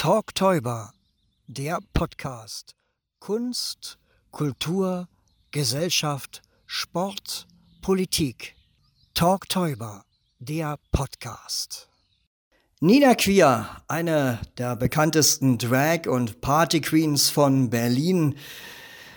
Talktäuber, der Podcast. Kunst, Kultur, Gesellschaft, Sport, Politik. Talktäuber, der Podcast. Nina Queer, eine der bekanntesten Drag- und Party-Queens von Berlin,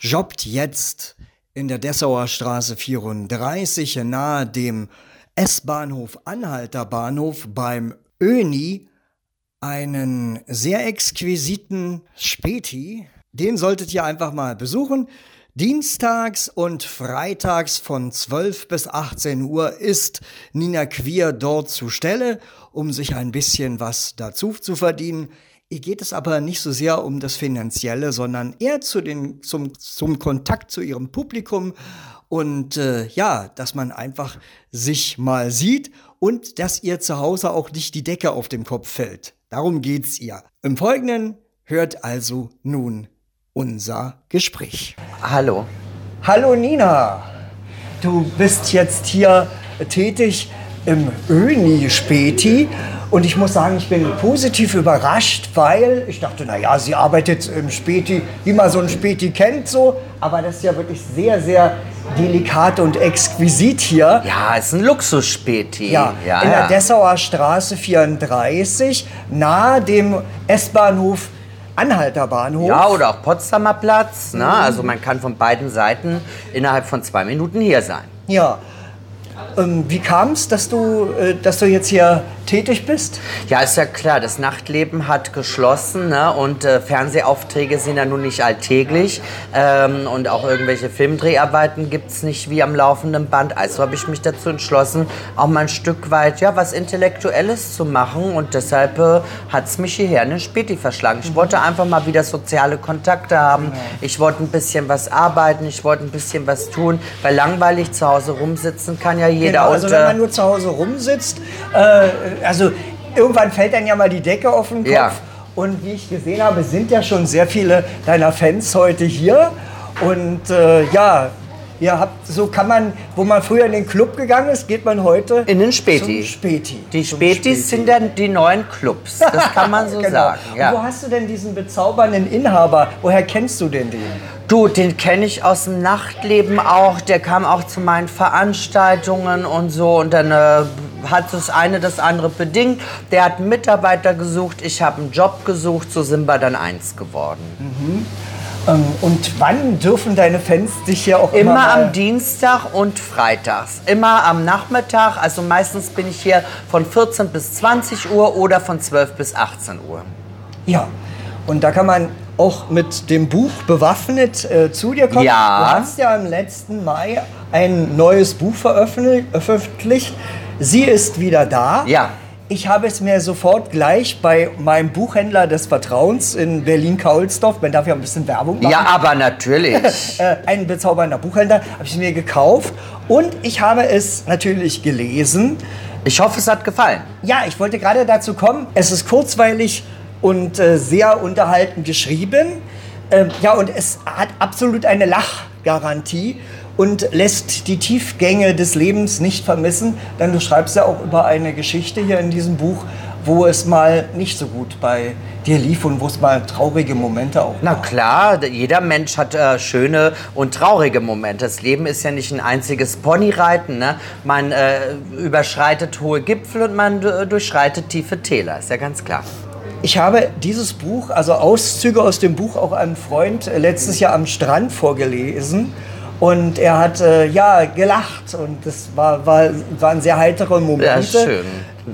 jobbt jetzt in der Dessauer Straße 34 nahe dem S-Bahnhof Anhalter Bahnhof beim Öni einen sehr exquisiten Späti. Den solltet ihr einfach mal besuchen. Dienstags und freitags von 12 bis 18 Uhr ist Nina Queer dort zur Stelle, um sich ein bisschen was dazu zu verdienen. Ihr geht es aber nicht so sehr um das Finanzielle, sondern eher zu den, zum, zum Kontakt zu ihrem Publikum und äh, ja, dass man einfach sich mal sieht und dass ihr zu Hause auch nicht die Decke auf dem Kopf fällt. Darum geht's ihr. Im Folgenden hört also nun unser Gespräch. Hallo. Hallo Nina. Du bist jetzt hier tätig im Öni Späti und ich muss sagen, ich bin positiv überrascht, weil ich dachte, naja, sie arbeitet im Späti, wie man so ein Späti kennt, so. Aber das ist ja wirklich sehr, sehr delikat und exquisit hier. Ja, ist ein Luxusspäti. Ja, ja, in ja. der Dessauer Straße 34, nahe dem S-Bahnhof Anhalter Bahnhof. Ja, oder auch Potsdamer Platz. Ne? Also man kann von beiden Seiten innerhalb von zwei Minuten hier sein. Ja. Ähm, wie kam es, dass du, äh, dass du jetzt hier tätig bist? Ja, ist ja klar, das Nachtleben hat geschlossen ne? und äh, Fernsehaufträge sind ja nun nicht alltäglich ähm, und auch irgendwelche Filmdreharbeiten gibt es nicht wie am laufenden Band. Also habe ich mich dazu entschlossen, auch mal ein Stück weit ja, was Intellektuelles zu machen und deshalb äh, hat es mich hierher in den Späti verschlagen. Ich wollte einfach mal wieder soziale Kontakte haben, ich wollte ein bisschen was arbeiten, ich wollte ein bisschen was tun, weil langweilig zu Hause rumsitzen kann ja jeder. Genau, also und, wenn man nur zu Hause rumsitzt, äh, also irgendwann fällt dann ja mal die Decke auf den Kopf. Ja. Und wie ich gesehen habe, sind ja schon sehr viele deiner Fans heute hier. Und äh, ja, ihr habt, so kann man, wo man früher in den Club gegangen ist, geht man heute In den Späti. Zum Späti. Die Zum Spätis sind dann die neuen Clubs, das kann man so Genau. sagen. Und Wo Ja. hast du denn diesen bezaubernden Inhaber? Woher kennst du denn den? Du, den kenne ich aus dem Nachtleben auch. Der kam auch zu meinen Veranstaltungen und so. Und dann äh, hat das eine das andere bedingt. Der hat einen Mitarbeiter gesucht, ich habe einen Job gesucht. So sind wir dann eins geworden. Ähm, und wann dürfen deine Fans dich hier auch immer, Immer am Dienstag und Freitags. Immer am Nachmittag. Also meistens bin ich hier von 14 bis 20 Uhr oder von 12 bis 18 Uhr. Ja, und da kann man auch mit dem Buch bewaffnet äh, zu dir kommen. Ja. Du hast ja im letzten Mai ein neues Buch veröffentlicht. veröffentlicht. Sie ist wieder da. Ja. Ich habe es mir sofort gleich bei meinem Buchhändler des Vertrauens in Berlin-Kaulsdorf, man darf ja ein bisschen Werbung machen, Ja, aber natürlich. äh, ein bezaubernder Buchhändler, habe ich mir gekauft und ich habe es natürlich gelesen. Ich hoffe, es hat gefallen. Ja, ich wollte gerade dazu kommen. Es ist kurzweilig und äh, sehr unterhaltend geschrieben. Ähm, ja, und es hat absolut eine Lachgarantie und lässt die Tiefgänge des Lebens nicht vermissen, denn du schreibst ja auch über eine Geschichte hier in diesem Buch, wo es mal nicht so gut bei dir lief und wo es mal traurige Momente auch Na gab. klar, jeder Mensch hat äh, schöne und traurige Momente. Das Leben ist ja nicht ein einziges Ponyreiten. Ne? Man äh, überschreitet hohe Gipfel und man äh, durchschreitet tiefe Täler. Ist ja ganz klar. Ich habe dieses Buch, also Auszüge aus dem Buch, auch einem Freund äh, letztes Jahr am Strand vorgelesen. Und er hat äh, ja gelacht und das war, war, waren sehr heitere Momente. Ja, schön.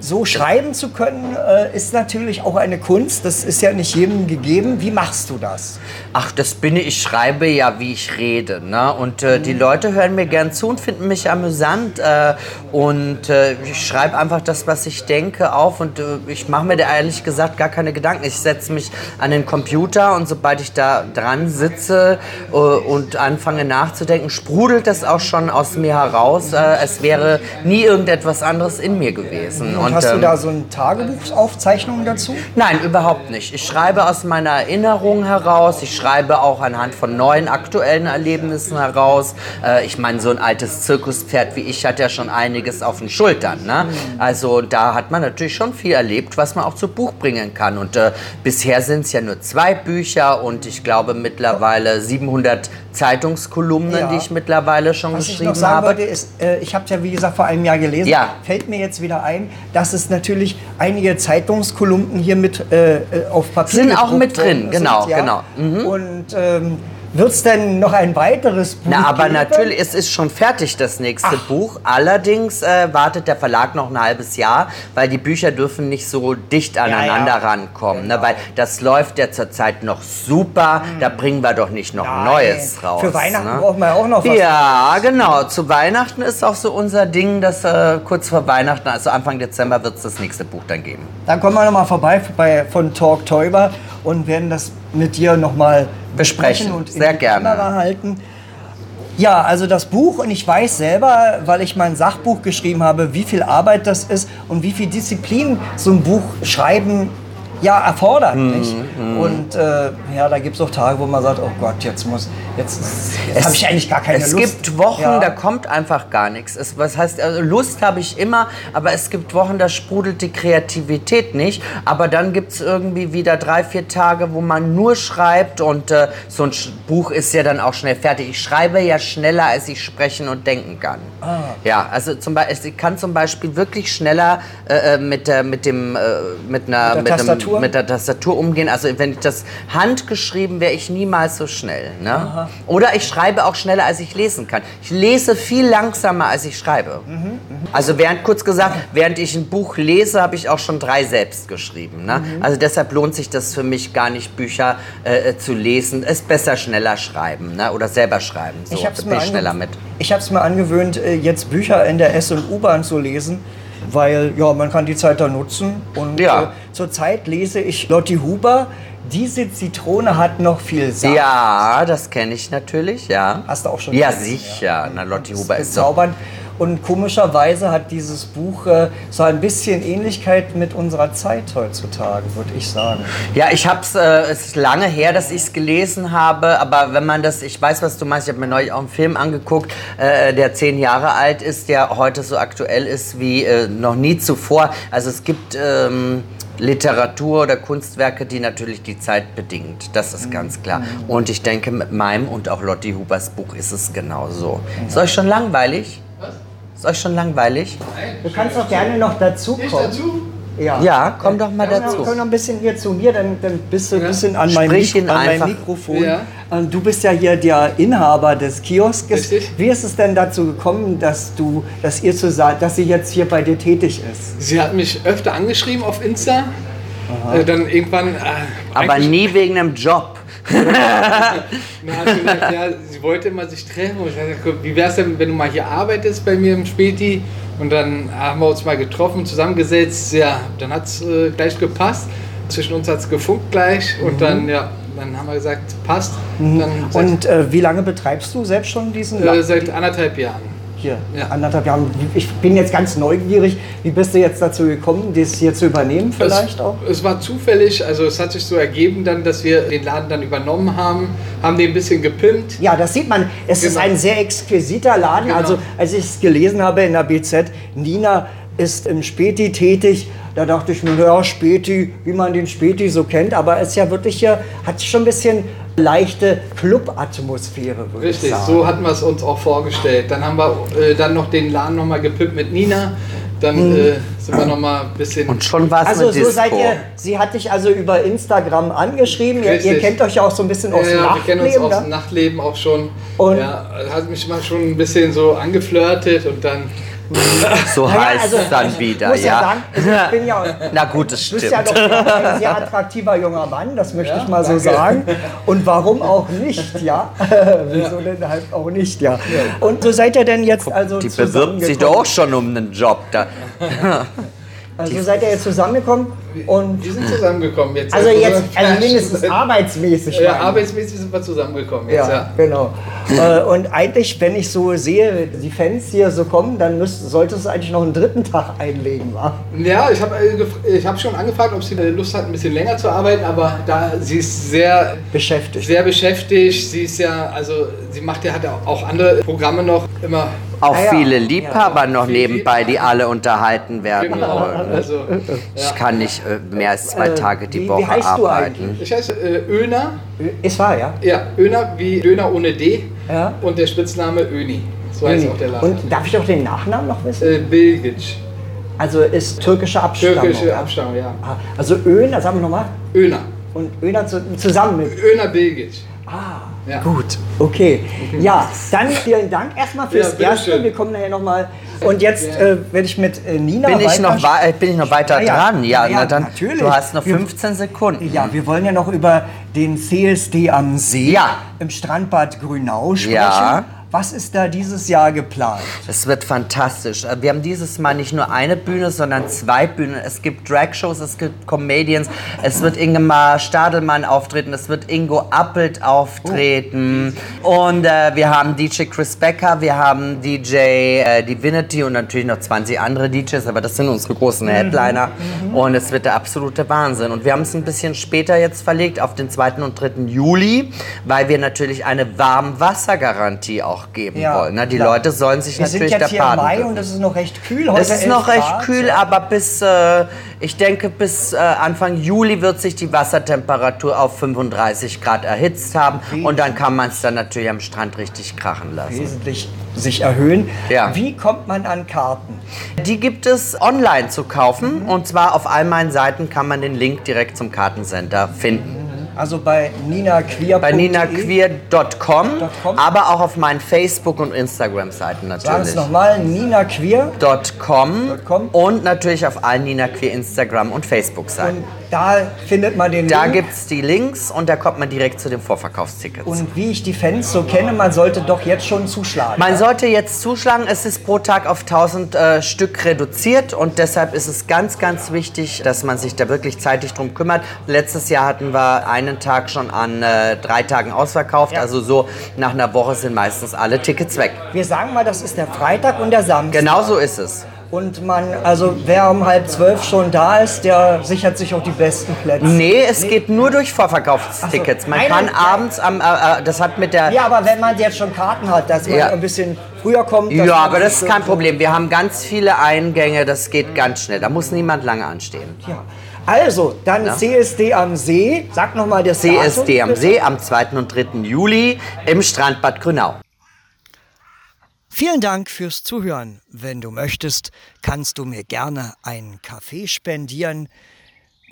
So schreiben zu können, äh, ist natürlich auch eine Kunst. Das ist ja nicht jedem gegeben. Wie machst du das? Ach, das bin ich. Ich schreibe ja, wie ich rede. Ne? Und äh, Mhm. die Leute hören mir gern zu und finden mich amüsant. Äh, und äh, ich schreibe einfach das, was ich denke, auf. Und äh, ich mache mir da ehrlich gesagt gar keine Gedanken. Ich setze mich an den Computer und sobald ich da dran sitze äh, und anfange nachzudenken, sprudelt das auch schon aus mir heraus. Es wäre nie irgendetwas anderes in mir gewesen. Und, Und, hast du ähm, da so eine Tagebuchsaufzeichnung dazu? Nein, überhaupt nicht. Ich schreibe aus meiner Erinnerung heraus. Ich schreibe auch anhand von neuen aktuellen Erlebnissen heraus. Äh, ich meine, so ein altes Zirkuspferd wie ich hat ja schon einiges auf den Schultern. Ne? Also da hat man natürlich schon viel erlebt, was man auch zu Buch bringen kann. Und äh, bisher sind es ja nur zwei Bücher und ich glaube mittlerweile 700 Zeitungskolumnen, Ja. die ich mittlerweile schon Was ich geschrieben noch sagen habe. wollte, ist, äh, ich habe es ja wie gesagt vor einem Jahr gelesen, Ja. fällt mir jetzt wieder ein, dass es natürlich einige Zeitungskolumnen hier mit äh, äh, auf Papier Sind auch gedruckt mit drin, genau, sind, ja. genau. Mhm. Und ähm, wird es denn noch ein weiteres Buch Na, aber geben? natürlich, es ist schon fertig, das nächste Buch. Allerdings äh, wartet der Verlag noch ein halbes Jahr, weil die Bücher dürfen nicht so dicht aneinander ja. rankommen. Genau. Ne? Weil das läuft ja zurzeit noch super. Da bringen wir doch nicht noch Nein. Neues raus. Für Weihnachten ne? brauchen wir ja auch noch was. Ja, genau. Zu Weihnachten ist auch so unser Ding, dass äh, kurz vor Weihnachten, also Anfang Dezember, wird es das nächste Buch dann geben. Dann kommen wir nochmal vorbei bei, von Talk Teuber und werden das mit dir nochmal Besprechen. und in Sehr die gerne. Kamera halten. Ja, also das Buch und ich weiß selber, weil ich mein Sachbuch geschrieben habe, wie viel Arbeit das ist und wie viel Disziplin so ein Buch schreiben ja erfordert. Mhm, Nicht? Und äh, ja, da gibt es auch Tage, wo man sagt, oh Gott, jetzt muss, jetzt, jetzt habe ich eigentlich gar keine es Lust. gibt Wochen, Ja. da kommt einfach gar nichts. Es, was heißt, also Lust habe ich immer, aber es gibt Wochen, da sprudelt die Kreativität nicht. Aber dann gibt es irgendwie wieder drei, vier Tage, wo man nur schreibt und äh, so ein Buch ist ja dann auch schnell fertig. Ich schreibe ja schneller, als ich sprechen und denken kann. Ah. Ja, also zum Beispiel, ich kann zum Beispiel wirklich schneller äh, äh, mit, der, mit, dem, äh, mit, einer, Mit der dem- Tastatur? Mit der Tastatur umgehen. Also wenn ich das handgeschrieben wäre ich niemals so schnell. Ne? Oder ich schreibe auch schneller, als ich lesen kann. Ich lese viel langsamer, als ich schreibe. Also während, kurz gesagt, während ich ein Buch lese, habe ich auch schon drei selbst geschrieben. Ne? Also deshalb lohnt sich das für mich gar nicht, Bücher äh, äh, zu lesen. Es ist besser schneller schreiben ne? oder selber schreiben. So Ich habe es mir, ange- mir angewöhnt, äh, jetzt Bücher in der S- und U-Bahn zu lesen, weil ja, man kann die Zeit da nutzen. Und Ja. äh, zurzeit lese ich Lotti Huber. Diese Zitrone hat noch viel Saft. Ja, das kenne ich natürlich, ja. Hast du auch schon Ja, gelesen, sicher. Na, Lotti Huber ist doch bezaubernd. Und komischerweise hat dieses Buch äh, so ein bisschen Ähnlichkeit mit unserer Zeit heutzutage, würde ich sagen. Ja, ich hab's, äh, es ist lange her, dass ich es gelesen habe, aber wenn man das, ich weiß, was du meinst, ich habe mir neulich auch einen Film angeguckt, äh, der zehn Jahre alt ist, der heute so aktuell ist wie äh, noch nie zuvor. Also es gibt ähm, Literatur oder Kunstwerke, die natürlich die Zeit bedingt, das ist ganz klar. Und ich denke, mit meinem und auch Lotti Hubers Buch ist es genauso. Ist euch schon langweilig? Ist euch schon langweilig? Du kannst doch gerne noch dazu kommen. dazu? Ja. Ja, komm doch mal Ja, dazu. Komm noch ein bisschen hier zu mir, dann, dann bist du ein bisschen an, meinem, Sprich Mik ihn an einfach. Mikrofon. Ja. Ähm, Du bist ja hier der Inhaber des Kioskes. Richtig. Wie ist es denn dazu gekommen, dass du, dass ihr zusammen, dass sie jetzt hier bei dir tätig ist? Sie hat mich öfter angeschrieben auf Insta. Äh, dann irgendwann. Äh, Aber nie wegen einem Job. Hat sie gesagt, ja, sie wollte immer sich treffen. Und ich gesagt, wie wär's denn, wenn du mal hier arbeitest bei mir im Späti? Und dann haben wir uns mal getroffen, zusammengesetzt. Ja, dann hat es äh, gleich gepasst. Zwischen uns hat es gefunkt gleich. Und dann, ja, dann haben wir gesagt, passt. Seit, Und äh, wie lange betreibst du selbst schon diesen äh, seit anderthalb Jahren. Hier? ja. Anderthalb Jahren. Ich bin jetzt ganz neugierig. Wie bist du jetzt dazu gekommen, das hier zu übernehmen vielleicht es, auch? Es war zufällig, also es hat sich so ergeben dann, dass wir den Laden dann übernommen haben, haben den ein bisschen gepimpt. Ja, das sieht man. Es ist Genau. ein sehr exquisiter Laden. Genau. Also, als ich es gelesen habe in der BZ, Nina ist im Späti tätig. Da dachte ich mir, ja, Späti, wie man den Späti so kennt. Aber es ist ja wirklich hier, hat schon ein bisschen leichte Club-Atmosphäre, würde ich Richtig, sagen. so hatten wir es uns auch vorgestellt. Dann haben wir äh, dann noch den Laden nochmal gepimpt mit Nina. Dann äh, sind wir nochmal ein bisschen. Und schon war es Also mit so Disco. seid ihr, sie hat dich also über Instagram angeschrieben. Ihr, ihr Richtig. kennt euch ja auch so ein bisschen aus dem ja, wir kennen uns Nachtleben. aus ne? dem Nachtleben auch schon. Und- ja, hat mich mal schon ein bisschen so angeflirtet und dann. So Naja, heißt also, es dann ich wieder, muss ja, ja. sagen, also ich bin ja, Na gut, das Du bist stimmt. ja doch ein sehr attraktiver junger Mann, das möchte Ja, ich mal so danke. sagen. Und warum auch nicht, ja? Wieso denn halt auch nicht, ja? Und so seid ihr denn jetzt also Die bewirbt sich doch auch schon um einen Job. Da. Also seid ihr jetzt zusammengekommen? Und Wir sind zusammengekommen jetzt. also jetzt, ja, also mindestens arbeitsmäßig. Ja, arbeitsmäßig sind wir zusammengekommen jetzt, Ja, ja. genau. äh, und eigentlich, wenn ich so sehe, die Fans hier so kommen, dann müsst, solltest du eigentlich noch einen dritten Tag einlegen, wa? Ja, ich habe äh, ich hab schon angefragt, ob sie Lust hat, ein bisschen länger zu arbeiten, aber da sie ist sehr, Beschäftigt. sehr beschäftigt. Sie ist ja, also sie macht ja hat ja auch andere Programme noch immer. Auch Ah ja. viele Liebhaber noch Viele nebenbei, die alle unterhalten werden Genau. wollen. Also, Ich kann nicht äh, mehr als zwei Äh, Tage die wie- wie Woche heißt du arbeiten. ich heiße äh, Öner. Ist wahr, ja? Ja, Öner wie Döner ohne D. Ja. Und der Spitzname Öni. So heißt auch der Laden. Und darf ich auch den Nachnamen noch wissen? äh, Bilgic. Also ist türkische Abstammung. Türkische ja? Abstammung, ja. Ah, Also Öl, das haben wir nochmal. Öner. Und Öner zu, zusammen mit. Öner Bilgic. Ah, Ja. gut. Okay. Ja, dann vielen Dank erstmal fürs Ja. Erste. Wir kommen nachher nochmal. Und jetzt äh, werde ich mit äh, Nina Bin ich, noch, äh, bin ich noch weiter Ja, ja. dran? Ja, Ja, na dann. natürlich. Du hast noch Wir- 15 Sekunden. Ja, wir wollen ja noch über den CSD am See Ja. im Strandbad Grünau sprechen. Ja. Was ist da dieses Jahr geplant? Es wird fantastisch. Äh, Wir haben dieses Mal nicht nur eine Bühne, sondern zwei Bühnen. Es gibt Dragshows, es gibt Comedians, es wird Ingemar Stadelmann auftreten, es wird Ingo Appelt auftreten. Und äh, wir haben DJ Chris Becker, wir haben DJ äh, Divinity und natürlich noch 20 andere DJs, aber das sind unsere großen Headliner. Und es wird der absolute Wahnsinn. Und wir haben es ein bisschen später jetzt verlegt auf den 2. und 3. Juli, weil wir natürlich eine Warmwassergarantie auch geben wollen. Ne? Die klar. Leute sollen sich wir sind natürlich jetzt der hier im Mai dürfen. und es ist noch recht kühl. Heute Es ist 11 noch recht Grad. kühl, aber bis, äh, ich denke, bis äh, Anfang Juli wird sich die Wassertemperatur auf 35 Grad erhitzt haben. Und dann kann man es dann natürlich am Strand richtig krachen lassen. wesentlich sich erhöhen. Ja. Wie kommt man an Karten? Die gibt es online zu kaufen. Und zwar auf all meinen Seiten kann man den Link direkt zum Kartencenter finden. Also bei ninaqueer.de. Bei ninaqueer.com, .com. aber auch auf meinen Facebook- und Instagram-Seiten Sagen natürlich. es nochmal, ninaqueer. .com, .com. und natürlich auf allen Nina Queer Instagram- und Facebook-Seiten. Da findet man den Da Link. gibt es die Links und da kommt man direkt zu den Vorverkaufstickets. Und wie ich die Fans so kenne, man sollte doch jetzt schon zuschlagen. man sollte jetzt zuschlagen, es ist pro Tag auf 1000 äh, Stück reduziert und deshalb ist es ganz, ganz wichtig, dass man sich da wirklich zeitig drum kümmert. Letztes Jahr hatten wir einen Tag schon an äh, drei Tagen ausverkauft, Ja. also so nach einer Woche sind meistens alle Tickets weg. Wir sagen mal, das ist der Freitag und der Samstag. Genau so ist es. Und man, also wer um halb zwölf schon da ist, der sichert sich auch die besten Plätze. Nee, es geht nur durch Vorverkaufstickets. Man Nein, kann abends am, äh, äh, das hat mit der Ja, aber wenn man jetzt schon Karten hat, dass man Ja. ein bisschen früher kommt. Ja, aber das ist so- kein Problem. Wir haben ganz viele Eingänge, das geht ganz schnell. Da muss niemand lange anstehen. Ja. Also, dann Ja. CSD am See. Sag nochmal das CSD Datum, am bitte. See am 2. und 3. Juli im Strandbad Grünau. Vielen Dank fürs Zuhören. Wenn du möchtest, kannst du mir gerne einen Kaffee spendieren.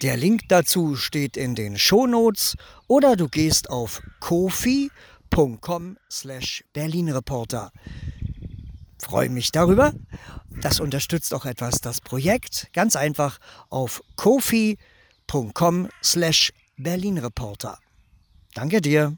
Der Link dazu steht in den Shownotes oder du gehst auf kofi.com slash berlinreporter. Freue mich darüber. Das unterstützt auch etwas das Projekt. Ganz einfach auf kofi.com slash berlinreporter. Danke dir.